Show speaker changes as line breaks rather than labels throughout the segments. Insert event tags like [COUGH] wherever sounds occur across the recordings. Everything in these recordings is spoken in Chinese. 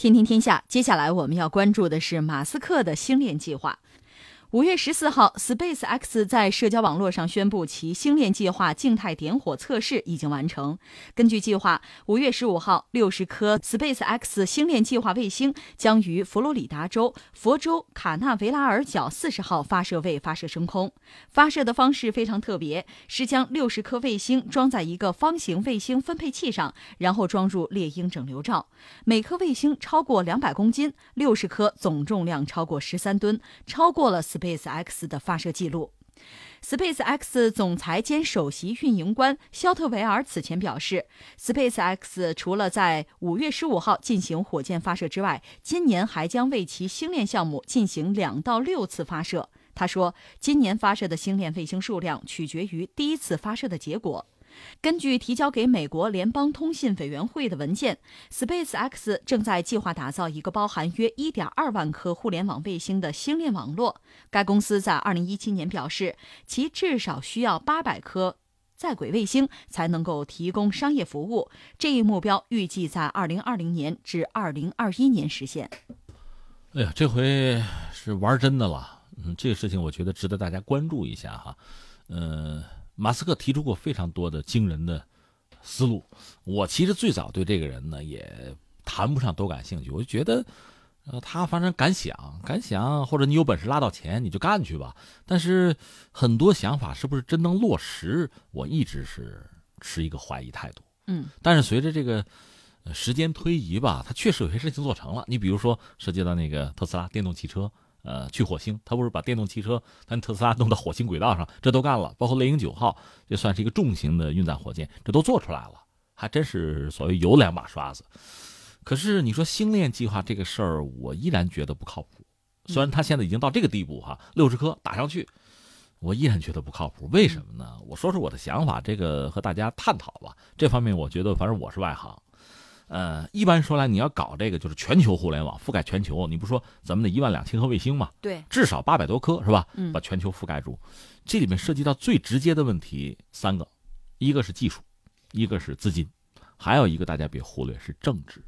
天天天下，接下来我们要关注的是马斯克的星链计划。五月十四号，Space X 在社交网络上宣布，其星链计划静态点火测试已经完成。根据计划，五月十五号，六十颗 Space X 星链计划卫星将于佛罗里达州佛州卡纳维拉尔角四十号发射位发射升空。发射的方式非常特别，是将六十颗卫星装在一个方形卫星分配器上，然后装入猎鹰整流罩。每颗卫星超过两百公斤，六十颗总重量超过十三吨，超过了。Space X 的发射记录。Space X 总裁兼首席运营官肖特维尔此前表示，Space X 除了在五月十五号进行火箭发射之外，今年还将为其星链项目进行两到六次发射。他说，今年发射的星链卫星数量取决于第一次发射的结果。根据提交给美国联邦通信委员会的文件，Space X 正在计划打造一个包含约1.2万颗互联网卫星的星链网络。该公司在2017年表示，其至少需要800颗在轨卫星才能够提供商业服务。这一目标预计在2020年至2021年实现。
哎呀，这回是玩真的了。嗯，这个事情我觉得值得大家关注一下哈。嗯。马斯克提出过非常多的惊人的思路，我其实最早对这个人呢也谈不上多感兴趣，我就觉得，呃，他反正敢想敢想，或者你有本事拉到钱你就干去吧。但是很多想法是不是真能落实，我一直是持一个怀疑态度。
嗯，
但是随着这个时间推移吧，他确实有些事情做成了。你比如说涉及到那个特斯拉电动汽车。呃，去火星，他不是把电动汽车，咱特斯拉弄到火星轨道上，这都干了，包括猎鹰九号，这算是一个重型的运载火箭，这都做出来了，还真是所谓有两把刷子。可是你说星链计划这个事儿，我依然觉得不靠谱。虽然他现在已经到这个地步哈，六十颗打上去，我依然觉得不靠谱。为什么呢？我说说我的想法，这个和大家探讨吧。这方面我觉得，反正我是外行。呃，一般说来，你要搞这个就是全球互联网覆盖全球，你不说咱们的一万两千颗卫星嘛？
对，
至少八百多颗是吧？
嗯，
把全球覆盖住，这里面涉及到最直接的问题三个，一个是技术，一个是资金，还有一个大家别忽略是政治，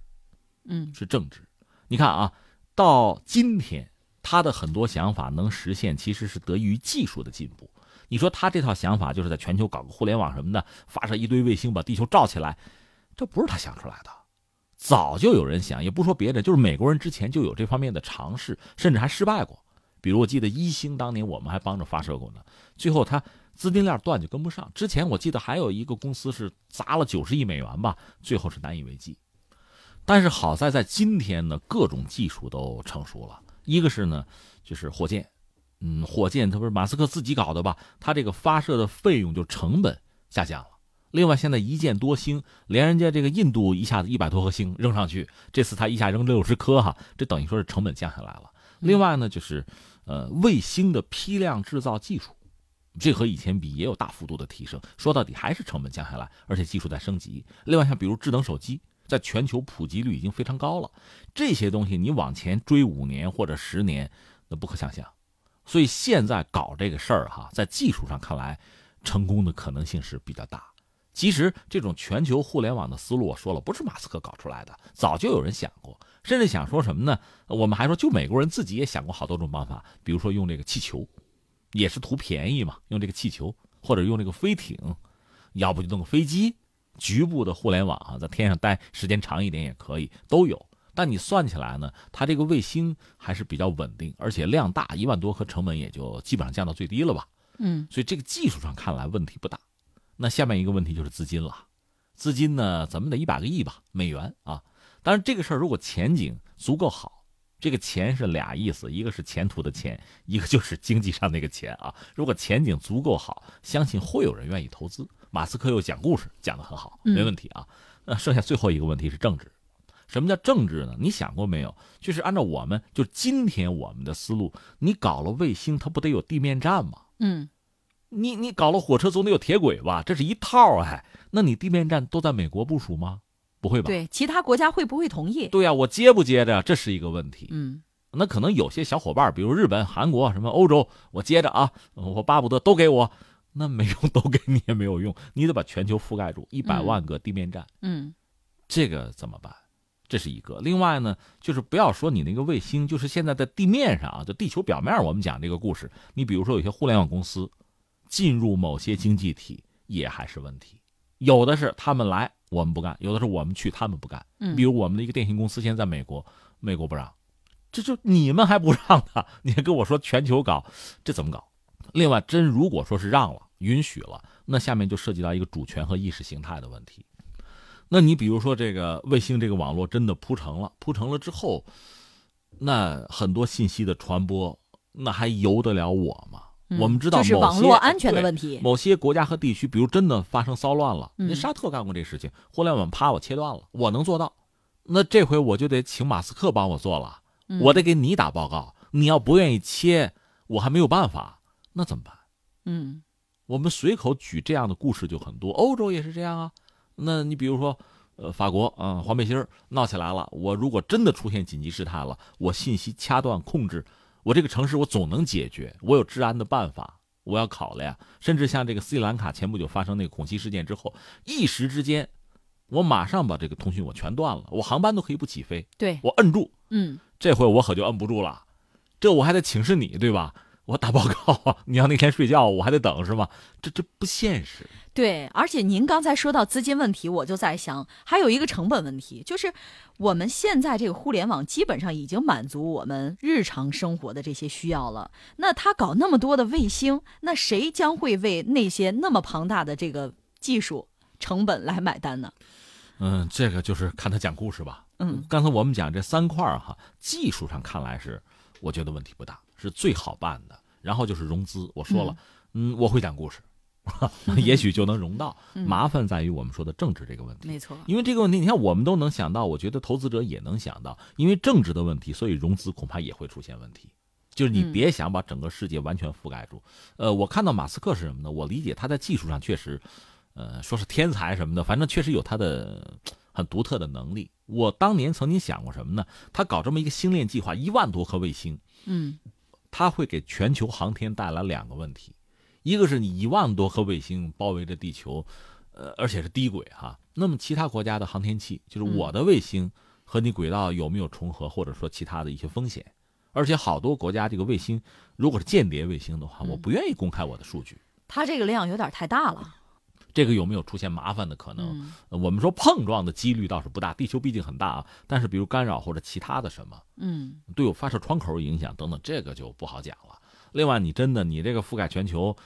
嗯，
是政治。你看啊，到今天他的很多想法能实现，其实是得益于技术的进步。你说他这套想法就是在全球搞个互联网什么的，发射一堆卫星把地球罩起来，这不是他想出来的。早就有人想，也不说别的，就是美国人之前就有这方面的尝试，甚至还失败过。比如我记得一星当年我们还帮着发射过呢，最后他资金链断就跟不上。之前我记得还有一个公司是砸了九十亿美元吧，最后是难以为继。但是好在在今天呢，各种技术都成熟了。一个是呢，就是火箭，嗯，火箭它不是马斯克自己搞的吧？它这个发射的费用就成本下降了。另外，现在一箭多星，连人家这个印度一下子一百多颗星扔上去，这次他一下扔六十颗哈，这等于说是成本降下来了。另外呢，就是呃卫星的批量制造技术，这和以前比也有大幅度的提升。说到底还是成本降下来，而且技术在升级。另外像比如智能手机，在全球普及率已经非常高了，这些东西你往前追五年或者十年，那不可想象。所以现在搞这个事儿哈，在技术上看来，成功的可能性是比较大。其实这种全球互联网的思路，我说了，不是马斯克搞出来的，早就有人想过，甚至想说什么呢？我们还说，就美国人自己也想过好多种办法，比如说用这个气球，也是图便宜嘛，用这个气球，或者用这个飞艇，要不就弄个飞机，局部的互联网啊，在天上待时间长一点也可以，都有。但你算起来呢，它这个卫星还是比较稳定，而且量大，一万多颗，成本也就基本上降到最低了吧？
嗯，
所以这个技术上看来问题不大。那下面一个问题就是资金了，资金呢，咱们得一百个亿吧美元啊。当然这个事儿如果前景足够好，这个钱是俩意思，一个是前途的钱，一个就是经济上那个钱啊。如果前景足够好，相信会有人愿意投资。马斯克又讲故事讲得很好，没问题啊。那剩下最后一个问题是政治，什么叫政治呢？你想过没有？就是按照我们就今天我们的思路，你搞了卫星，它不得有地面站吗？
嗯。
你你搞了火车总得有铁轨吧？这是一套哎，那你地面站都在美国部署吗？不会吧？
对，其他国家会不会同意？
对呀，我接不接着？这是一个问题。
嗯，
那可能有些小伙伴，比如日本、韩国、什么欧洲，我接着啊，我巴不得都给我，那没用，都给你也没有用，你得把全球覆盖住一百万个地面站。
嗯，
这个怎么办？这是一个。另外呢，就是不要说你那个卫星，就是现在在地面上啊，就地球表面，我们讲这个故事。你比如说有些互联网公司进入某些经济体，也还是问题。有的是他们来，我们不干；有的是我们去，他们不干。
嗯，
比如我们的一个电信公司，现在在美国，美国不让，这就你们还不让呢？[LAUGHS] 你还跟我说全球搞，这怎么搞？另外，真如果说是让了、允许了，那下面就涉及到一个主权和意识形态的问题。那你比如说这个卫星这个网络真的铺成了，铺成了之后，那很多信息的传播，那还由得了我吗？我们知道，
就是网络安全的问题。
某些国家和地区，比如真的发生骚乱了，
那
沙特干过这事情，互联网啪我切断了，我能做到。那这回我就得请马斯克帮我做了，我得给你打报告。你要不愿意切，我还没有办法。那怎么办？
嗯，
我们随口举这样的故事就很多，欧洲也是这样啊。那你比如说，呃，法国啊，黄背心闹起来了，我如果真的出现紧急事态了，我信息掐断控制，我这个城市我总能解决，我有治安的办法，我要考了呀。甚至像这个斯里兰卡前不久发生那个恐袭事件之后，一时之间，我马上把这个通讯我全断了，我航班都可以不起飞，
对
我摁住，
嗯，
这回我可就摁不住了，这我还得请示你，对吧？我打报告啊！你要那天睡觉，我还得等是吗？这这不现实。
对，而且您刚才说到资金问题，我就在想，还有一个成本问题，就是我们现在这个互联网基本上已经满足我们日常生活的这些需要了。那他搞那么多的卫星，那谁将会为那些那么庞大的这个技术成本来买单呢？
嗯，这个就是看他讲故事吧。
嗯，
刚才我们讲这三块儿哈，技术上看来是，我觉得问题不大。是最好办的，然后就是融资。我说了，嗯，我会讲故事，[LAUGHS] [LAUGHS] 也许就能融到。麻烦在于我们说的政治这个问题，
没错。
因为这个问题，你看我们都能想到，我觉得投资者也能想到，因为政治的问题，所以融资恐怕也会出现问题。就是你别想把整个世界完全覆盖住。呃，我看到马斯克是什么呢？我理解他在技术上确实，呃，说是天才什么的，反正确实有他的很独特的能力。我当年曾经想过什么呢？他搞这么一个星链计划，一万多颗卫星，
嗯。
它会给全球航天带来两个问题，一个是你一万多颗卫星包围着地球，呃，而且是低轨哈。那么其他国家的航天器，就是我的卫星和你轨道有没有重合，或者说其他的一些风险？而且好多国家这个卫星如果是间谍卫星的话，我不愿意公开我的数据。
它这个量有点太大了。
这个有没有出现麻烦的可能？我们说碰撞的几率倒是不大，地球毕竟很大啊。但是比如干扰或者其他的什么，
嗯，
对我发射窗口影响等等，这个就不好讲了。另外，你真的你这个覆盖全球，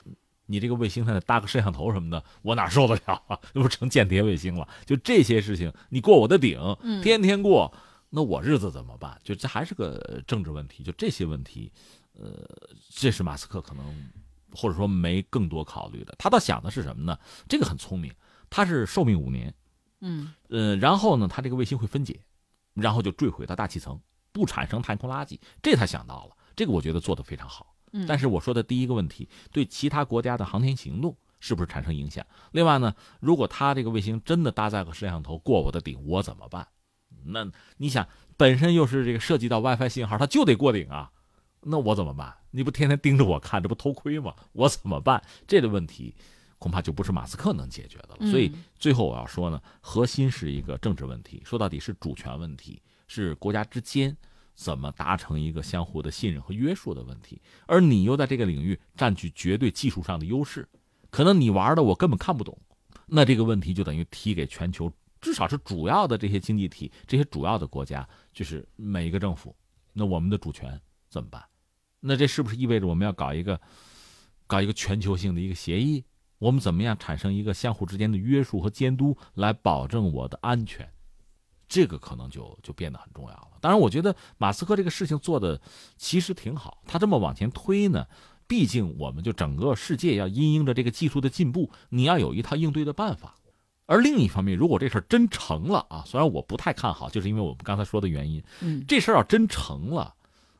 你这个卫星上搭个摄像头什么的，我哪受得了啊？[LAUGHS] 那不成间谍卫星了？就这些事情，你过我的顶，天天过，那我日子怎么办？就这还是个政治问题。就这些问题，呃，这是马斯克可能。或者说没更多考虑的，他倒想的是什么呢？这个很聪明，他是寿命五年，
嗯
呃，然后呢，他这个卫星会分解，然后就坠毁到大气层，不产生太空垃圾，这他想到了，这个我觉得做得非常好。但是我说的第一个问题，对其他国家的航天行动是不是产生影响？另外呢，如果他这个卫星真的搭载个摄像头过我的顶，我怎么办？那你想，本身又是这个涉及到 WiFi 信号，它就得过顶啊。那我怎么办？你不天天盯着我看，这不偷窥吗？我怎么办？这个问题恐怕就不是马斯克能解决的了。所以最后我要说呢，核心是一个政治问题，说到底是主权问题，是国家之间怎么达成一个相互的信任和约束的问题。而你又在这个领域占据绝对技术上的优势，可能你玩的我根本看不懂。那这个问题就等于提给全球，至少是主要的这些经济体、这些主要的国家，就是每一个政府，那我们的主权怎么办？那这是不是意味着我们要搞一个，搞一个全球性的一个协议？我们怎么样产生一个相互之间的约束和监督，来保证我的安全？这个可能就就变得很重要了。当然，我觉得马斯克这个事情做的其实挺好。他这么往前推呢，毕竟我们就整个世界要因应着这个技术的进步，你要有一套应对的办法。而另一方面，如果这事儿真成了啊，虽然我不太看好，就是因为我们刚才说的原因，
嗯，
这事儿要真成了。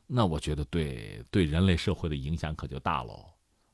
那我觉得对对人类社会的影响可就大喽。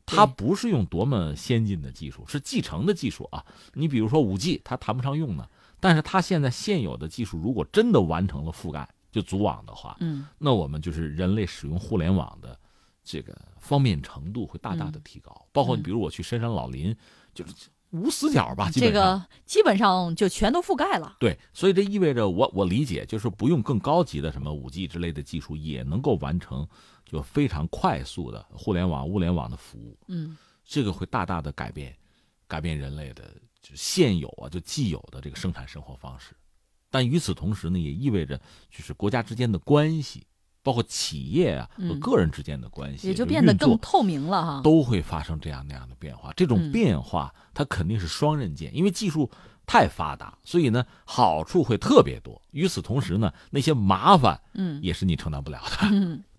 它不是用多么先进的技术，是继承的技术啊。你比如说五 G，它谈不上用呢。但是它现在现有的技术，如果真的完成了覆盖，就组网的话，
嗯，
那我们就是人类使用互联网的这个方便程度会大大的提高。包括你比如我去深山老林，就是无死角吧？
这个基本上就全都覆盖了。
对，所以这意味着我我理解就是不用更高级的什么五 G 之类的技术，也能够完成就非常快速的互联网、物联网的服务。
嗯，
这个会大大的改变改变人类的就现有啊就既有的这个生产生活方式。但与此同时呢，也意味着就是国家之间的关系。包括企业啊和个人之间的关系
也就变得更透明了哈，
都会发生这样那样的变化。这种变化它肯定是双刃剑，因为技术太发达，所以呢好处会特别多。与此同时呢，那些麻烦，
嗯，
也是你承担不了的。[LAUGHS]